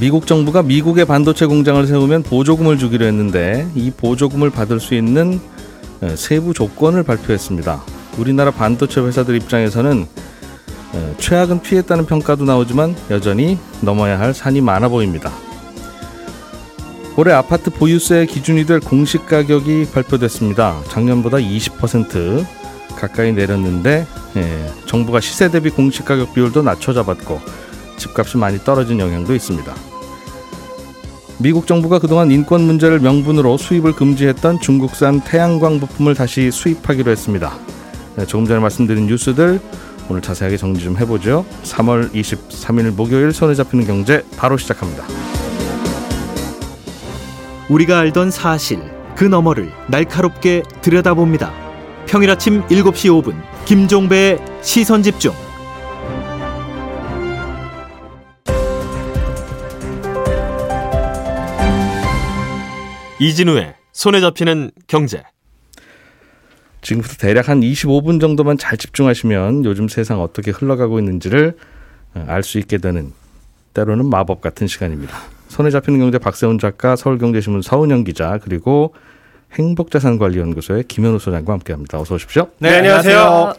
미국 정부가 미국의 반도체 공장을 세우면 보조금을 주기로 했는데 이 보조금을 받을 수 있는 세부 조건을 발표했습니다. 우리나라 반도체 회사들 입장에서는 최악은 피했다는 평가도 나오지만 여전히 넘어야 할 산이 많아 보입니다. 올해 아파트 보유세 기준이 될 공시 가격이 발표됐습니다. 작년보다 20% 가까이 내렸는데 예, 정부가 시세 대비 공시 가격 비율도 낮춰 잡았고 집값이 많이 떨어진 영향도 있습니다. 미국 정부가 그동안 인권 문제를 명분으로 수입을 금지했던 중국산 태양광 부품을 다시 수입하기로 했습니다. 네, 조금 전에 말씀드린 뉴스들 오늘 자세하게 정리 좀 해보죠. 3월 23일 목요일 손에 잡히는 경제 바로 시작합니다. 우리가 알던 사실 그 너머를 날카롭게 들여다봅니다. 평일 아침 7시 5분 김종배의 시선 집중. 이진우의 손에 잡히는 경제. 지금부터 대략 한 25분 정도만 잘 집중하시면 요즘 세상 어떻게 흘러가고 있는지를 어, 알수 있게 되는 때로는 마법 같은 시간입니다. 손에 잡히는 경제 박세훈 작가, 서울경제신문 서은영 기자, 그리고 행복자산관리연구소의 김현우 소장과 함께합니다. 어서 오십시오. 네, 안녕하세요.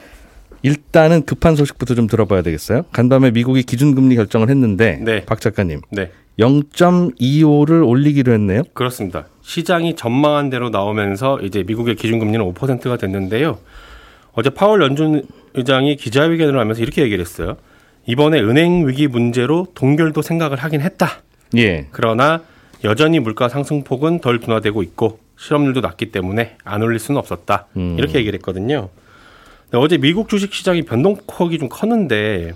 일단은 급한 소식부터 좀 들어봐야 되겠어요. 간밤에 미국이 기준금리 결정을 했는데 네. 박 작가님, 네. 0.25를 올리기로 했네요. 그렇습니다. 시장이 전망한 대로 나오면서 이제 미국의 기준금리는 5%가 됐는데요. 어제 파월 연준 의장이 기자회견을 하면서 이렇게 얘기를 했어요. 이번에 은행 위기 문제로 동결도 생각을 하긴 했다. 예. 그러나 여전히 물가 상승폭은 덜 둔화되고 있고 실업률도 낮기 때문에 안 올릴 수는 없었다. 음. 이렇게 얘기를 했거든요. 어제 미국 주식 시장이 변동폭이 좀 컸는데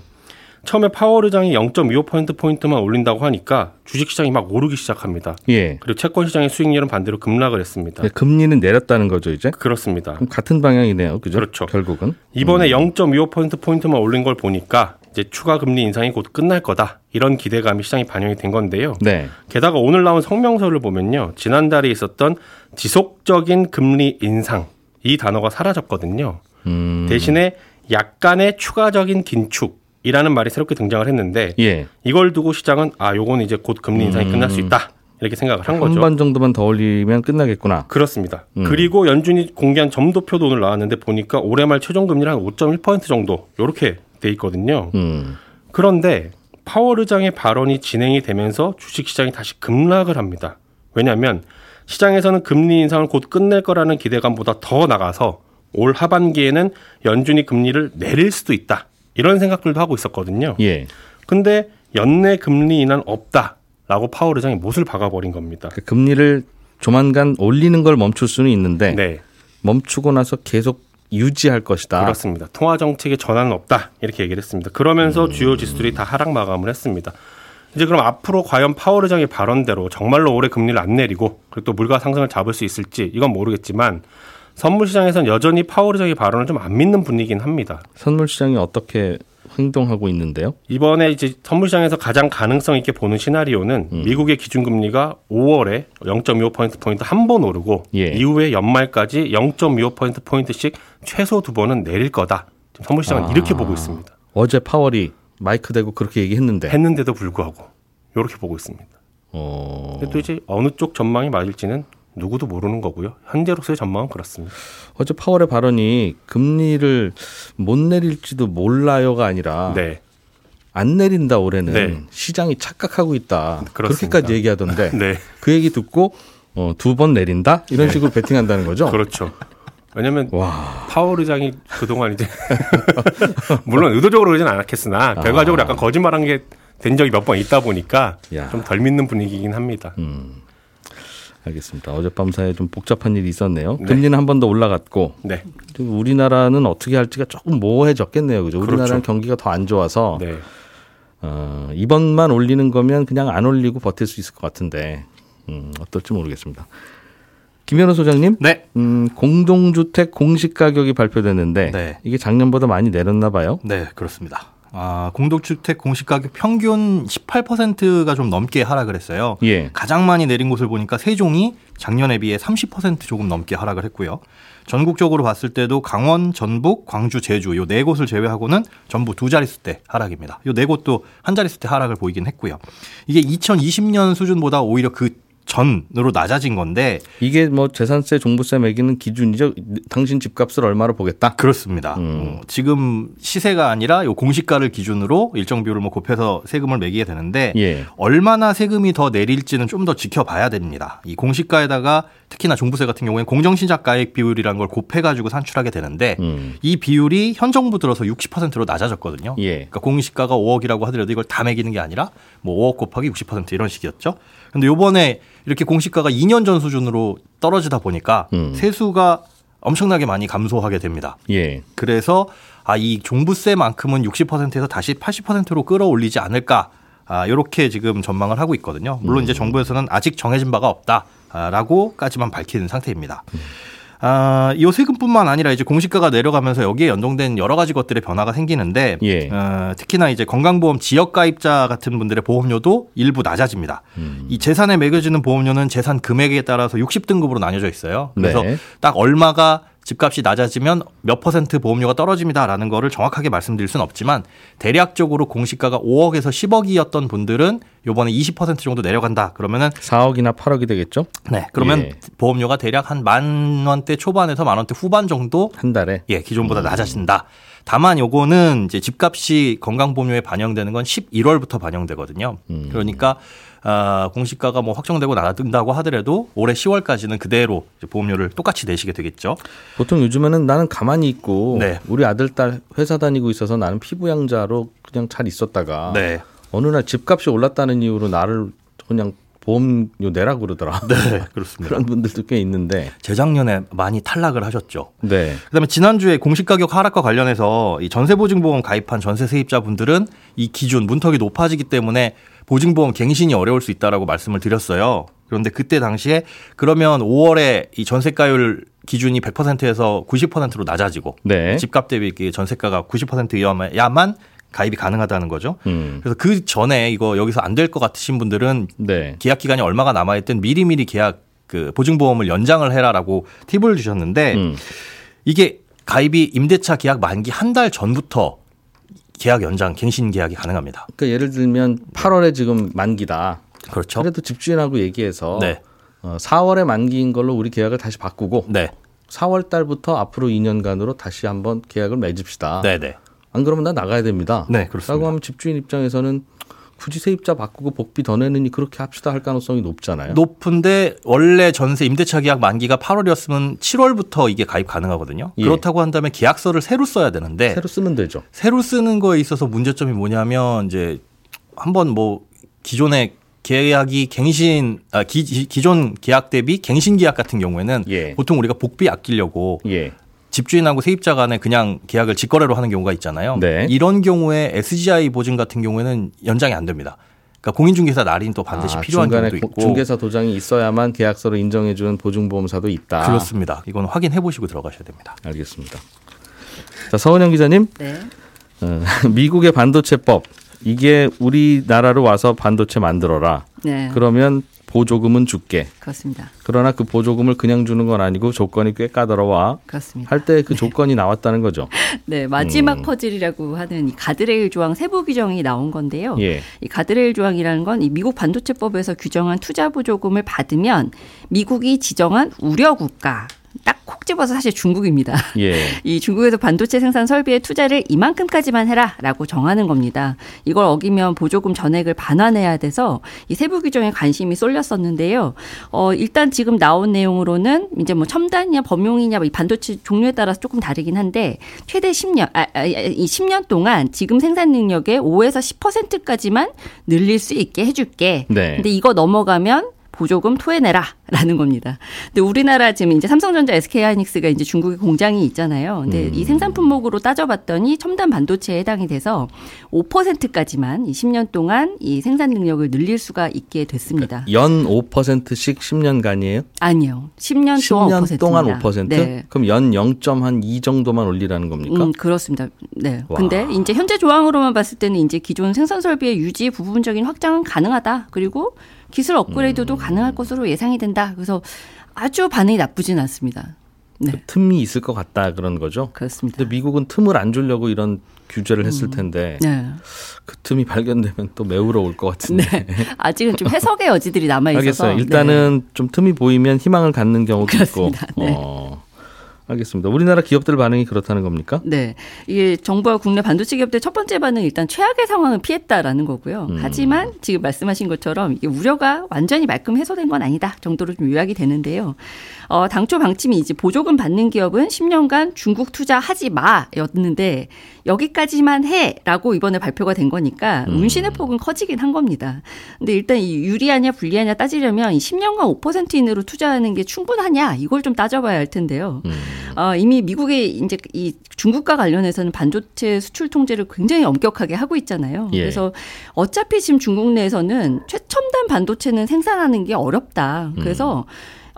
처음에 파월 의장이 0.25%포인트만 올린다고 하니까 주식시장이 막 오르기 시작합니다. 예. 그리고 채권 시장의 수익률은 반대로 급락을 했습니다. 네, 금리는 내렸다는 거죠, 이제? 그렇습니다. 그럼 같은 방향이네요. 그죠? 그렇죠. 결국은. 이번에 음. 0.25%포인트만 올린 걸 보니까 이제 추가 금리 인상이 곧 끝날 거다. 이런 기대감이 시장에 반영이 된 건데요. 네. 게다가 오늘 나온 성명서를 보면요. 지난달에 있었던 지속적인 금리 인상 이 단어가 사라졌거든요. 음. 대신에 약간의 추가적인 긴축 이라는 말이 새롭게 등장을 했는데 예. 이걸 두고 시장은 아 요건 이제 곧 금리 인상이 음. 끝날 수 있다 이렇게 생각을 한 거죠. 한번 정도만 더 올리면 끝나겠구나. 그렇습니다. 음. 그리고 연준이 공개한 점도표도 오늘 나왔는데 보니까 올해 말 최종 금리는 한5.1% 정도 이렇게 돼 있거든요. 음. 그런데 파월 의장의 발언이 진행이 되면서 주식 시장이 다시 급락을 합니다. 왜냐하면 시장에서는 금리 인상을 곧 끝낼 거라는 기대감보다 더 나가서 올 하반기에는 연준이 금리를 내릴 수도 있다. 이런 생각들도 하고 있었거든요. 예. 근데 연내 금리 인하는 없다라고 파월 의장이 못을 박아버린 겁니다. 그 금리를 조만간 올리는 걸 멈출 수는 있는데 네. 멈추고 나서 계속 유지할 것이다. 그렇습니다. 통화 정책의 전환은 없다 이렇게 얘기를 했습니다. 그러면서 음. 주요 지수들이 다 하락 마감을 했습니다. 이제 그럼 앞으로 과연 파월 의장의 발언대로 정말로 올해 금리를 안 내리고 그리고 또 물가 상승을 잡을 수 있을지 이건 모르겠지만 선물 시장에서는 여전히 파월 의장의 발언을 좀 안 믿는 분위기긴 합니다. 선물 시장이 어떻게 행동하고 있는데요? 이번에 이제 선물 시장에서 가장 가능성 있게 보는 시나리오는 음. 미국의 기준금리가 5월에 0.25% 포인트 한 번 오르고 예. 이후에 연말까지 0.25% 포인트씩 최소 두 번은 내릴 거다. 선물 시장은 아. 이렇게 보고 있습니다. 어제 파월이 마이크 대고 그렇게 얘기했는데 했는데도 불구하고 이렇게 보고 있습니다. 어... 근데 또 이제 어느 쪽 전망이 맞을지는 누구도 모르는 거고요. 현재로서의 전망은 그렇습니다. 어제 파월의 발언이 금리를 못 내릴지도 몰라요가 아니라 네. 안 내린다 올해는 네. 시장이 착각하고 있다. 그렇습니다. 그렇게까지 얘기하던데 네. 그 얘기 듣고 어, 두 번 내린다 이런 네. 식으로 베팅한다는 거죠. 그렇죠. 왜냐하면 와. 파월 의장이 그동안 이제 물론 의도적으로 그러진 않았겠으나 아. 결과적으로 약간 거짓말한 게 된 적이 몇 번 있다 보니까 좀 덜 믿는 분위기긴 합니다. 음. 알겠습니다. 어젯밤 사이에 좀 복잡한 일이 있었네요. 네. 금리는 한 번 더 올라갔고 네. 우리나라는 어떻게 할지가 조금 모호해졌겠네요. 그죠? 그렇죠. 우리나라는 경기가 더 안 좋아서 네. 어, 이번만 올리는 거면 그냥 안 올리고 버틸 수 있을 것 같은데 음, 어떨지 모르겠습니다. 김현우 소장님, 네. 음, 공동주택 공시 가격이 발표됐는데 네. 이게 작년보다 많이 내렸나 봐요. 네, 그렇습니다. 아, 공동주택 공시가격 평균 18%가 좀 넘게 하락을 했어요. 예. 가장 많이 내린 곳을 보니까 세종이 작년에 비해 30% 조금 넘게 하락을 했고요. 전국적으로 봤을 때도 강원, 전북, 광주, 제주 요 네 곳을 제외하고는 전부 두 자릿수대 하락입니다. 요 네 곳도 한 자릿수대 하락을 보이긴 했고요. 이게 2020년 수준보다 오히려 그 전으로 낮아진 건데 이게 뭐 재산세, 종부세 매기는 기준이죠. 당신 집값을 얼마로 보겠다. 그렇습니다. 음. 어, 지금 시세가 아니라 요 공시가를 기준으로 일정 비율을 뭐 곱해서 세금을 매기게 되는데 예. 얼마나 세금이 더 내릴지는 좀 더 지켜봐야 됩니다. 이 공시가에다가 특히나 종부세 같은 경우에는 공정신작가액 비율이라는 걸 곱해가지고 산출하게 되는데 음. 이 비율이 현 정부 들어서 60%로 낮아졌거든요. 예. 그러니까 공시가가 5억이라고 하더라도 이걸 다 매기는 게 아니라 뭐 5억 곱하기 60% 이런 식이었죠. 근데 요번에 이렇게 공시가가 2년 전 수준으로 떨어지다 보니까 음. 세수가 엄청나게 많이 감소하게 됩니다. 예. 그래서 아, 이 종부세만큼은 60%에서 다시 80%로 끌어올리지 않을까. 아, 요렇게 지금 전망을 하고 있거든요. 물론 이제 정부에서는 아직 정해진 바가 없다 라고까지만 밝히는 상태입니다. 아, 이 세금뿐만 아니라 이제 공시가가 내려가면서 여기에 연동된 여러 가지 것들의 변화가 생기는데 예. 어, 특히나 이제 건강보험 지역 가입자 같은 분들의 보험료도 일부 낮아집니다. 이 재산에 매겨지는 보험료는 재산 금액에 따라서 60등급으로 나뉘어져 있어요. 그래서 네. 딱 얼마가 집값이 낮아지면 몇 퍼센트 보험료가 떨어집니다라는 거를 정확하게 말씀드릴 수는 없지만 대략적으로 공시가가 5억에서 10억이었던 분들은 요번에 20% 정도 내려간다. 그러면은 4억이나 8억이 되겠죠? 네, 그러면 예. 보험료가 대략 한 만 원대 초반에서 만 원대 후반 정도 한 달에. 예, 기존보다 낮아진다. 다만 요거는 이제 집값이 건강보험료에 반영되는 건 11월부터 반영되거든요. 음. 그러니까 아, 공시가가 뭐 확정되고 나든다고 하더라도 올해 10월까지는 그대로 보험료를 똑같이 내시게 되겠죠. 보통 요즘에는 나는 가만히 있고 네. 우리 아들 딸 회사 다니고 있어서 나는 피부양자로 그냥 잘 있었다가 네. 어느 날 집값이 올랐다는 이유로 나를 그냥 보험료 내라 그러더라. 네, 그렇습니다. 그런 분들도 꽤 있는데. 재작년에 많이 탈락을 하셨죠. 네. 그다음에 지난주에 공시가격 하락과 관련해서 이 전세보증보험 가입한 전세 세입자분들은 이 기준 문턱이 높아지기 때문에 보증보험 갱신이 어려울 수 있다라고 말씀을 드렸어요. 그런데 그때 당시에 그러면 5월에 이 전세가율 기준이 100%에서 90%로 낮아지고 네. 집값 대비 이게 전세가가 90%여야만 가입이 가능하다는 거죠. 음. 그래서 그 전에 이거 여기서 안 될 것 같으신 분들은 네. 계약 기간이 얼마가 남아 있든 미리미리 계약 그 보증보험을 연장을 해라라고 팁을 주셨는데 음. 이게 가입이 임대차 계약 만기 한 달 전부터 계약 연장 갱신 계약이 가능합니다. 그러니까 예를 들면 8월에 지금 만기다. 그렇죠? 그래도 집주인하고 얘기해서 네. 어, 4월에 만기인 걸로 우리 계약을 다시 바꾸고 네. 4월 달부터 앞으로 2년간으로 다시 한번 계약을 맺읍시다. 네, 네. 안 그러면 나 나가야 됩니다. 네, 그렇습니다. 라고 하면 집주인 입장에서는 굳이 세입자 바꾸고 복비 더 내느니 그렇게 합시다 할 가능성이 높잖아요. 높은데 원래 전세 임대차 계약 만기가 8월이었으면 7월부터 이게 가입 가능하거든요. 예. 그렇다고 한다면 계약서를 새로 써야 되는데 새로 쓰면 되죠. 새로 쓰는 거에 있어서 문제점이 뭐냐면 이제 한번 뭐 기존의 계약이 갱신 아 기, 기존 계약 대비 갱신 계약 같은 경우에는 예. 보통 우리가 복비 아끼려고 예. 집주인하고 세입자 간에 그냥 계약을 직거래로 하는 경우가 있잖아요. 네. 이런 경우에 SGI 보증 같은 경우에는 연장이 안 됩니다. 그러니까 공인중개사 날인 또 반드시 아, 필요한 중간에 경우도 고- 있고 중개사 도장이 있어야만 계약서를 인정해주는 보증보험사도 있다. 그렇습니다. 이건 확인해 보시고 들어가셔야 됩니다. 알겠습니다. 자 서은영 기자님, 네. 어, 미국의 반도체법 이게 우리나라로 와서 반도체 만들어라. 네. 그러면 보조금은 줄게. 그렇습니다. 그러나 그 보조금을 그냥 주는 건 아니고 조건이 꽤 까다로워. 그렇습니다. 할 때 그 조건이 나왔다는 거죠. 네, 마지막 음. 퍼즐이라고 하는 이 가드레일 조항 세부 규정이 나온 건데요. 예. 이 가드레일 조항이라는 건 이 미국 반도체법에서 규정한 투자 보조금을 받으면 미국이 지정한 우려 국가 딱 콕 집어서 사실 중국입니다. 예. 이 중국에서 반도체 생산 설비에 투자를 이만큼까지만 해라라고 정하는 겁니다. 이걸 어기면 보조금 전액을 반환해야 돼서 이 세부 규정에 관심이 쏠렸었는데요. 어 일단 지금 나온 내용으로는 이제 뭐 첨단이냐 범용이냐 뭐이 반도체 종류에 따라서 조금 다르긴 한데 최대 10년 아, 아, 이 10년 동안 지금 생산 능력의 5에서 10%까지만 늘릴 수 있게 해줄게. 네. 근데 이거 넘어가면 보조금 토해내라라는 겁니다. 근데 우리나라 지금 이제 삼성전자, SK하이닉스가 이제 중국에 공장이 있잖아요. 근데 음. 이 생산 품목으로 따져봤더니 첨단 반도체에 해당이 돼서 5%까지만 이 10년 동안 이 생산 능력을 늘릴 수가 있게 됐습니다. 연 5%씩 10년간이에요? 아니요, 10년, 10년 동안 5%입니다. 5%? 네. 그럼 연 0.2 정도만 올리라는 겁니까? 음, 그렇습니다. 네. 와. 근데 이제 현재 조항으로만 봤을 때는 이제 기존 생산 설비의 유지 부분적인 확장은 가능하다. 그리고 기술 업그레이드도 음. 가능할 것으로 예상이 된다. 그래서 아주 반응이 나쁘진 않습니다. 네. 그 틈이 있을 것 같다 그런 거죠. 그렇습니다. 근데 미국은 틈을 안 주려고 이런 규제를 했을 텐데 네. 그 틈이 발견되면 또 매우러 올 것 같은데. 네. 아직은 좀 해석의 여지들이 남아 있어서 알겠어요. 일단은 좀 틈이 보이면 희망을 갖는 경우도 그렇습니다. 있고. 네. 어, 알겠습니다. 우리나라 기업들 반응이 그렇다는 겁니까? 네. 이게 정부와 국내 반도체 기업들 첫 번째 반응은 일단 최악의 상황을 피했다라는 거고요. 음. 하지만 지금 말씀하신 것처럼 이게 우려가 완전히 말끔 해소된 건 아니다 정도로 좀 요약이 되는데요. 어, 당초 방침이 이제 보조금 받는 기업은 10년간 중국 투자하지 마였는데 여기까지만 해라고 이번에 발표가 된 거니까 음. 운신의 폭은 커지긴 한 겁니다. 근데 일단 이 유리하냐 불리하냐 따지려면 이 10년간 5% 이내로 투자하는 게 충분하냐 이걸 좀 따져봐야 할 텐데요. 음. 어, 이미 미국의 이제 이 중국과 관련해서는 반도체 수출 통제를 굉장히 엄격하게 하고 있잖아요. 예. 그래서 어차피 지금 중국 내에서는 최첨단 반도체는 생산하는 게 어렵다. 그래서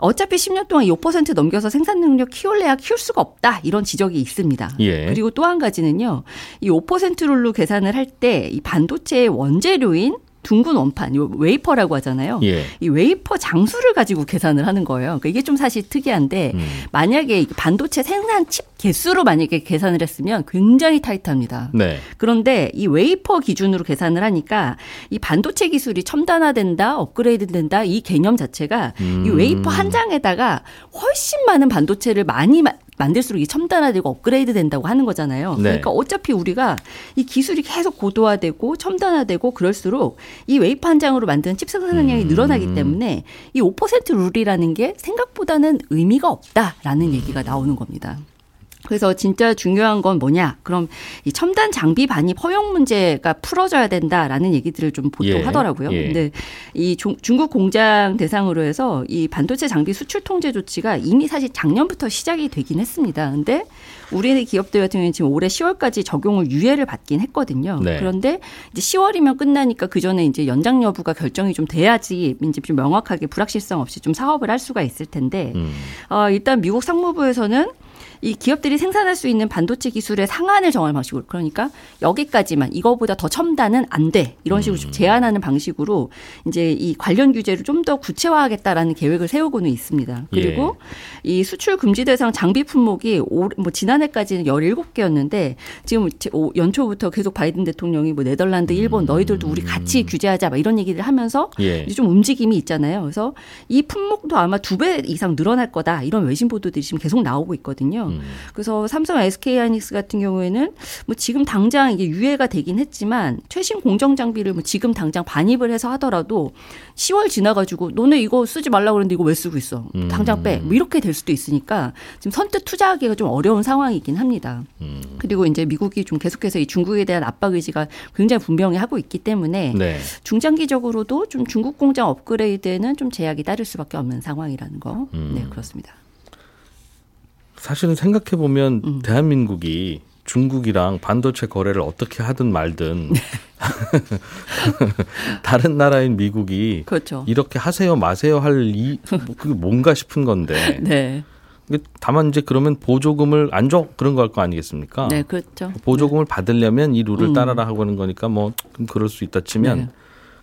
어차피 10년 동안 6% 넘겨서 생산 능력 키울래야 키울 수가 없다. 이런 지적이 있습니다. 예. 그리고 또 한 가지는요. 이 5% 룰로 계산을 할 때 이 반도체의 원재료인 둥근 원판, 요 웨이퍼라고 하잖아요. 예. 이 웨이퍼 장수를 가지고 계산을 하는 거예요. 그러니까 이게 좀 사실 특이한데 음. 만약에 이 반도체 생산 칩 개수로 만약에 계산을 했으면 굉장히 타이트합니다. 네. 그런데 이 웨이퍼 기준으로 계산을 하니까 이 반도체 기술이 첨단화된다, 업그레이드된다 이 개념 자체가 이 음. 웨이퍼 한 장에다가 훨씬 많은 반도체를 많이 마- 만들수록 이 첨단화되고 업그레이드 된다고 하는 거잖아요. 네. 그러니까 어차피 우리가 이 기술이 계속 고도화되고 첨단화되고 그럴수록 이 웨이퍼 한 장으로 만든 칩 생산량이 음. 늘어나기 때문에 이 5% 룰이라는 게 생각보다는 의미가 없다라는 얘기가 나오는 겁니다. 그래서 진짜 중요한 건 뭐냐? 그럼 이 첨단 장비 반입 허용 문제가 풀어져야 된다라는 얘기들을 좀 보통 예, 하더라고요. 예. 근데 이 중, 중국 공장 대상으로 해서 이 반도체 장비 수출 통제 조치가 이미 사실 작년부터 시작이 되긴 했습니다. 근데 우리네 기업들 같은 경우는 지금 올해 10월까지 적용을 유예를 받긴 했거든요. 네. 그런데 이제 10월이면 끝나니까 그 전에 이제 연장 여부가 결정이 좀 돼야지 이제 좀 명확하게 불확실성 없이 좀 사업을 할 수가 있을 텐데 음. 어, 일단 미국 상무부에서는 이 기업들이 생산할 수 있는 반도체 기술의 상한을 정할 방식으로 그러니까 여기까지만 이거보다 더 첨단은 안 돼 이런 식으로 좀 제한하는 방식으로 이제 이 관련 규제를 좀 더 구체화하겠다라는 계획을 세우고는 있습니다. 그리고 이 수출 금지 대상 장비 품목이 올, 뭐 지난해까지는 17개였는데 지금 제- 오- 연초부터 계속 바이든 대통령이 뭐 네덜란드, 일본 너희들도 우리 같이 규제하자 막 이런 얘기를 하면서 예. 이제 좀 움직임이 있잖아요. 그래서 이 품목도 아마 두 배 이상 늘어날 거다 이런 외신 보도들이 지금 계속 나오고 있거든요. 음. 그래서 삼성, SK 하이닉스 같은 경우에는 뭐 지금 당장 이게 유예가 되긴 했지만 최신 공정 장비를 뭐 지금 당장 반입을 해서 하더라도 10월 지나가지고 너네 이거 쓰지 말라 그랬는데 이거 왜 쓰고 있어? 당장 빼. 뭐 이렇게 될 수도 있으니까 지금 선뜻 투자하기가 좀 어려운 상황이긴 합니다. 그리고 이제 미국이 좀 계속해서 이 중국에 대한 압박 의지가 굉장히 분명히 하고 있기 때문에 네. 중장기적으로도 좀 중국 공장 업그레이드에는 좀 제약이 따를 수밖에 없는 상황이라는 거. 음. 네, 그렇습니다. 사실은 생각해 보면 음. 대한민국이 중국이랑 반도체 거래를 어떻게 하든 말든 다른 나라인 미국이 그렇죠. 이렇게 하세요 마세요 할이 그게 뭔가 싶은 건데 네. 다만 이제 그러면 보조금을 안 줘 그런 거 할 거 아니겠습니까? 네, 그렇죠. 보조금을 받으려면 이 룰을 음. 따라라 하고 하는 거니까 뭐 그럴 수 있다 치면 네.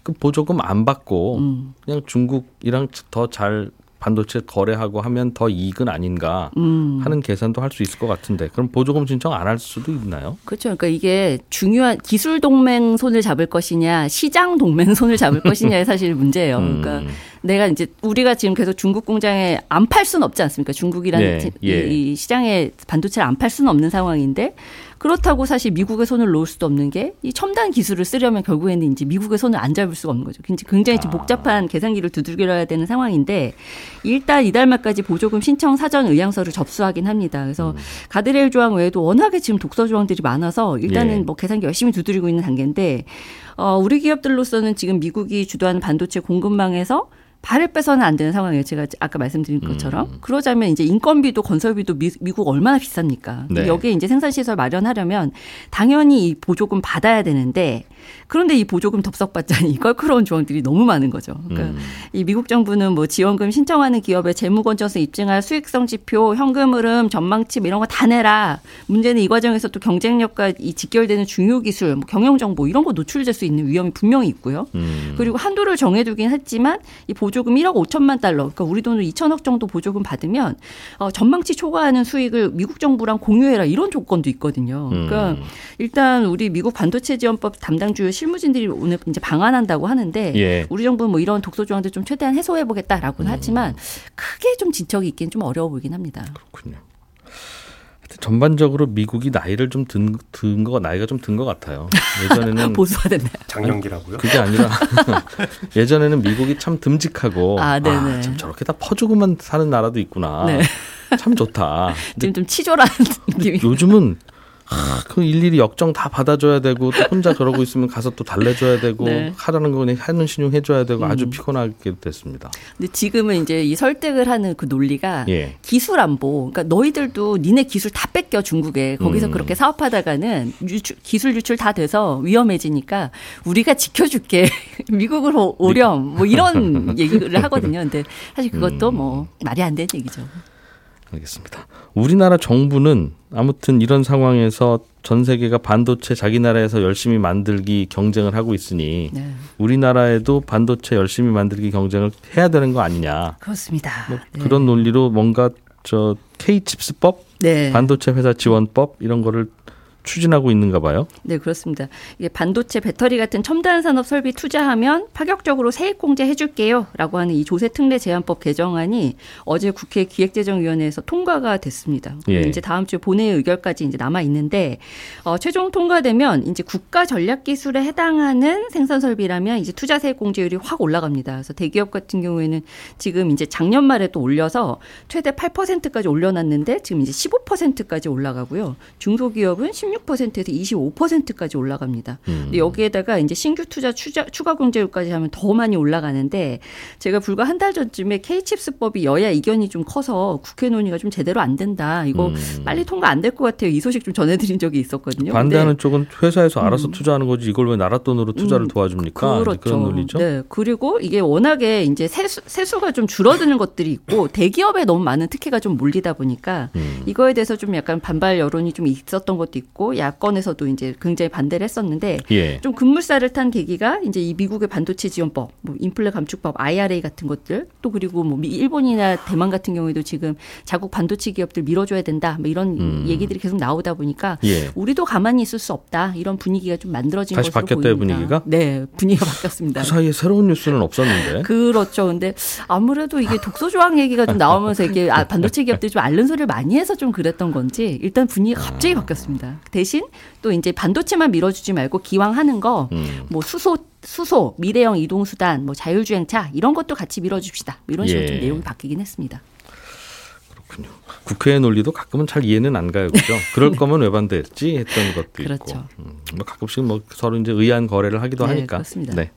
그 보조금 안 받고 음. 그냥 중국이랑 더 잘 반도체 거래하고 하면 더 이익은 아닌가 음. 하는 계산도 할 수 있을 것 같은데 그럼 보조금 신청 안 할 수도 있나요? 그렇죠. 그러니까 이게 중요한 기술 동맹 손을 잡을 것이냐, 시장 동맹 손을 잡을 것이냐의 사실 문제예요. 그러니까 음. 내가 이제 우리가 지금 계속 중국 공장에 안 팔 수는 없지 않습니까? 중국이라는 네, 지- 예. 이, 이 시장에 반도체를 안 팔 수는 없는 상황인데 그렇다고 사실 미국의 손을 놓을 수도 없는 게 이 첨단 기술을 쓰려면 결국에는 이제 미국의 손을 안 잡을 수가 없는 거죠. 굉장히 좀 아. 복잡한 계산기를 두들겨야 되는 상황인데 일단 이달 말까지 보조금 신청 사전 의향서를 접수하긴 합니다. 그래서 음. 가드레일 조항 외에도 워낙에 지금 독서 조항들이 많아서 일단은 예. 뭐 계산기 열심히 두드리고 있는 단계인데 어, 우리 기업들로서는 지금 미국이 주도하는 반도체 공급망에서 발을 빼서는 안 되는 상황이에요. 제가 아까 말씀드린 음. 것처럼. 그러자면 이제 인건비도 건설비도 미, 미국 얼마나 비쌉니까? 네. 여기에 이제 생산시설 마련하려면 당연히 이 보조금 받아야 되는데 그런데 이 보조금 덥석받자니 껄끄러운 조항들이 너무 많은 거죠. 그러니까 음. 이 미국 정부는 뭐 지원금 신청하는 기업의 재무 건전성 입증할 수익성 지표, 현금 흐름, 전망치 뭐 이런 거 다 내라. 문제는 이 과정에서 또 경쟁력과 이 직결되는 중요 기술, 뭐 경영 정보 이런 거 노출될 수 있는 위험이 분명히 있고요. 음. 그리고 한도를 정해두긴 했지만 이 보조금 1억 5천만 달러, 그러니까 우리 돈으로 2천억 정도 보조금 받으면 어, 전망치 초과하는 수익을 미국 정부랑 공유해라 이런 조건도 있거든요. 그러니까 음. 일단 우리 미국 반도체 지원법 담당 주요 실무진들이 오늘 이제 방한한다고 하는데 예. 우리 정부는 뭐 이런 독소 조항들 좀 최대한 해소해 음. 보겠다라고는 하지만 크게 좀 진척이 있기는 좀 어려워 보이긴 합니다. 그렇군요. 전반적으로 미국이 나이를 좀 든 든거 나이가 좀 든 것 같아요. 예전에는 보수화됐나요? 장년기라고요? 그게 아니라 예전에는 미국이 참 듬직하고 아, 네네. 참 저렇게 다 퍼주고만 사는 나라도 있구나. 네. 참 좋다. 지금 좀 치졸한 느낌이. 요즘은 아, 그 일일이 역정 다 받아줘야 되고 또 혼자 그러고 있으면 가서 또 달래줘야 되고 네. 하라는 거 그냥 하는 신용 해줘야 되고 아주 음. 피곤하게 됐습니다. 근데 지금은 이제 이 설득을 하는 그 논리가 예. 기술 안보. 그러니까 너희들도 니네 기술 다 뺏겨 중국에 거기서 음. 그렇게 사업하다가는 유출, 기술 유출 다 돼서 위험해지니까 우리가 지켜줄게 미국으로 오렴 뭐 이런 얘기를 하거든요. 근데 사실 그것도 음. 뭐 말이 안 되는 얘기죠. 알겠습니다. 우리나라 정부는 아무튼 이런 상황에서 전 세계가 반도체 자기 나라에서 열심히 만들기 경쟁을 하고 있으니 네. 우리나라에도 반도체 열심히 만들기 경쟁을 해야 되는 거 아니냐. 그렇습니다. 뭐 네. 그런 논리로 뭔가 저 K칩스법, 네. 반도체 회사 지원법 이런 거를 추진하고 있는가 봐요. 네, 그렇습니다. 이게 반도체 배터리 같은 첨단 산업 설비 투자하면 파격적으로 세액 공제 해줄게요. 라고 하는 이 조세 특례 제한법 개정안이 어제 국회 기획재정위원회에서 통과가 됐습니다. 예. 이제 다음 주 본회의 의결까지 이제 남아 있는데 어, 최종 통과되면 이제 국가 전략 기술에 해당하는 생산 설비라면 이제 투자 세액 공제율이 확 올라갑니다. 그래서 대기업 같은 경우에는 지금 이제 작년 말에 또 올려서 최대 8%까지 올려놨는데 지금 이제 15%까지 올라가고요. 중소기업은 16% 에서 25%까지 올라갑니다. 음. 근데 여기에다가 이제 신규 투자 추자, 추가 공제율까지 하면 더 많이 올라가는데 제가 불과 한 달 전쯤에 K칩스법이 여야 이견이 좀 커서 국회 논의가 좀 제대로 안 된다. 이거 음. 빨리 통과 안 될 것 같아요. 이 소식 좀 전해드린 적이 있었거든요. 반대하는 쪽은 회사에서 알아서 투자하는 거지 이걸 왜 나라 돈으로 투자를 음, 도와줍니까? 이제 그런 논리죠. 네. 그리고 이게 워낙에 이제 세수, 세수가 좀 줄어드는 것들이 있고 대기업에 너무 많은 특혜가 좀 몰리다 보니까 음. 이거에 대해서 좀 약간 반발 여론이 좀 있었던 것도 있고 야권에서도 이제 굉장히 반대를 했었는데 예. 좀 급물살을 탄 계기가 이제 이 미국의 반도체 지원법, 뭐 인플레 감축법, IRA 같은 것들, 또 그리고 뭐 미- 일본이나 대만 같은 경우에도 지금 자국 반도체 기업들 밀어줘야 된다, 뭐 이런 음. 얘기들이 계속 나오다 보니까 예. 우리도 가만히 있을 수 없다 이런 분위기가 좀 만들어진 다시 것으로 바뀌었대요, 보입니다. 분위기가? 네, 분위기가 바뀌었습니다. 그 사이에 새로운 뉴스는 없었는데. 그렇죠. 근데 아무래도 이게 독소 조항 얘기가 좀 나오면서 이게 아, 반도체 기업들이 좀 앓는 소리를 많이 해서 좀 그랬던 건지 일단 분위기가 갑자기 바뀌었습니다. 대신 또 이제 반도체만 밀어주지 말고 기왕 하는 거뭐 음. 수소 수소, 미래형 이동 수단, 뭐 자율주행차 이런 것도 같이 밀어줍시다. 뭐 이런 식으로 예. 좀 내용이 바뀌긴 했습니다. 그렇군요. 국회의 논리도 가끔은 잘 이해는 안 가요, 그죠? 그럴 거면 왜 반대했지 했던 것도 그렇죠. 있고. 음, 뭐 가끔씩 뭐 서로 이제 의한 거래를 하기도 네, 하니까. 그렇습니다. 네.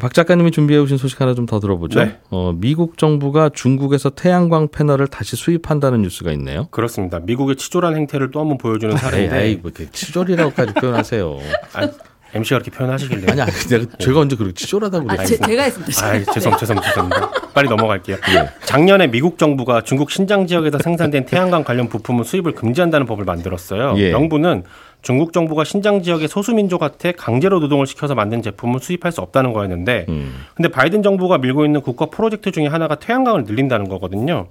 박 작가님이 준비해 오신 소식 하나 좀 더 들어보죠. 네. 어, 미국 정부가 중국에서 태양광 패널을 다시 수입한다는 뉴스가 있네요. 그렇습니다. 미국의 치졸한 행태를 또 한번 보여주는 에이, 사례인데 에이, 뭐 이렇게 치졸이라고까지 표현하세요. 아, MC가 그렇게 표현하시길래 아니, 아니, 내가 제가 언제 그렇게 치졸하다고 아, 그랬어요? 제, 제가 했습니다. 아, 죄송, 죄송, 죄송합니다. 빨리 넘어갈게요. 예. 작년에 미국 정부가 중국 신장 지역에서 생산된 태양광 관련 부품은 수입을 금지한다는 법을 만들었어요. 예. 명분은 중국 정부가 신장 지역의 소수민족한테 강제로 노동을 시켜서 만든 제품을 수입할 수 없다는 거였는데, 음. 근데 바이든 정부가 밀고 있는 국가 프로젝트 중에 하나가 태양광을 늘린다는 거거든요.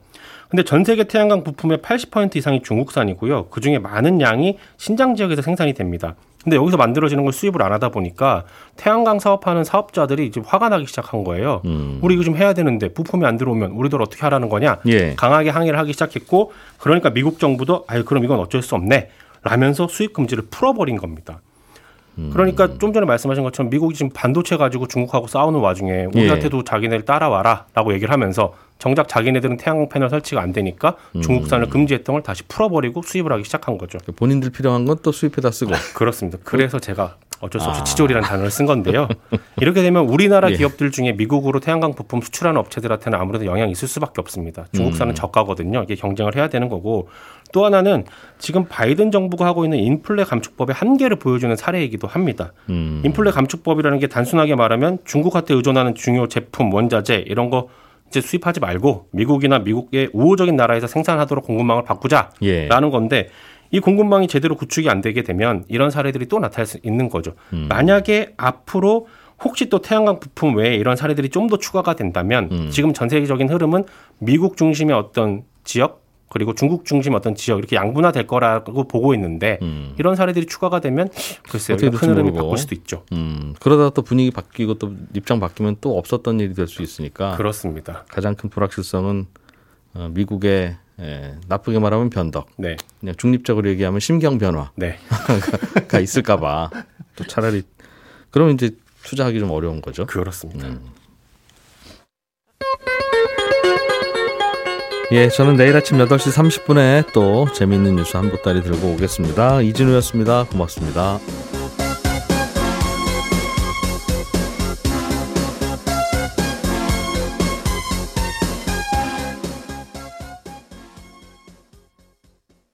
근데 전 세계 태양광 부품의 80% 이상이 중국산이고요. 그 중에 많은 양이 신장 지역에서 생산이 됩니다. 근데 여기서 만들어지는 걸 수입을 안 하다 보니까 태양광 사업하는 사업자들이 이제 화가 나기 시작한 거예요. 음. 우리 이거 좀 해야 되는데 부품이 안 들어오면 우리들 어떻게 하라는 거냐? 예. 강하게 항의를 하기 시작했고 그러니까 미국 정부도 아유 그럼 이건 어쩔 수 없네. 라면서 수입 금지를 풀어버린 겁니다. 음. 그러니까 좀 전에 말씀하신 것처럼 미국이 지금 반도체 가지고 중국하고 싸우는 와중에 우리한테도 자기네를 따라와라라고 얘기를 하면서 정작 자기네들은 태양광 패널 설치가 안 되니까 음. 중국산을 금지했던 걸 다시 풀어버리고 수입을 하기 시작한 거죠. 본인들 필요한 건 또 수입해다 쓰고. 그렇습니다. 그래서 제가 어쩔 수 없이 아. 치졸이라는 단어를 쓴 건데요. 이렇게 되면 우리나라 예. 기업들 중에 미국으로 태양광 부품 수출하는 업체들한테는 아무래도 영향이 있을 수밖에 없습니다. 중국산은 음. 저가거든요. 이게 경쟁을 해야 되는 거고 또 하나는 지금 바이든 정부가 하고 있는 인플레 감축법의 한계를 보여주는 사례이기도 합니다. 음. 인플레 감축법이라는 게 단순하게 말하면 중국한테 의존하는 중요 제품, 원자재 이런 거 이제 수입하지 말고 미국이나 미국의 우호적인 나라에서 생산하도록 공급망을 바꾸자라는 예. 건데 이 공급망이 제대로 구축이 안 되게 되면 이런 사례들이 또 나타날 수 있는 거죠. 음. 만약에 앞으로 혹시 또 태양광 부품 외에 이런 사례들이 좀 더 추가가 된다면 음. 지금 전 세계적인 흐름은 미국 중심의 어떤 지역 그리고 중국 중심 어떤 지역 이렇게 양분화될 거라고 보고 있는데 음. 이런 사례들이 추가가 되면 글쎄요 큰 흐름이 모르고. 바뀔 수도 있죠. 음. 그러다가 또 분위기 바뀌고 또 입장 바뀌면 또 없었던 일이 될 수 있으니까 그렇습니다. 가장 큰 불확실성은 어, 미국의 예, 나쁘게 말하면 변덕, 네, 그냥 중립적으로 얘기하면 심경 변화가 네, 있을까봐 또 차라리 그러면 이제 투자하기 좀 어려운 거죠. 그렇습니다. 예, 저는 내일 아침 8시 30분에 또 재미있는 뉴스 한 보따리 들고 오겠습니다. 이진우였습니다. 고맙습니다.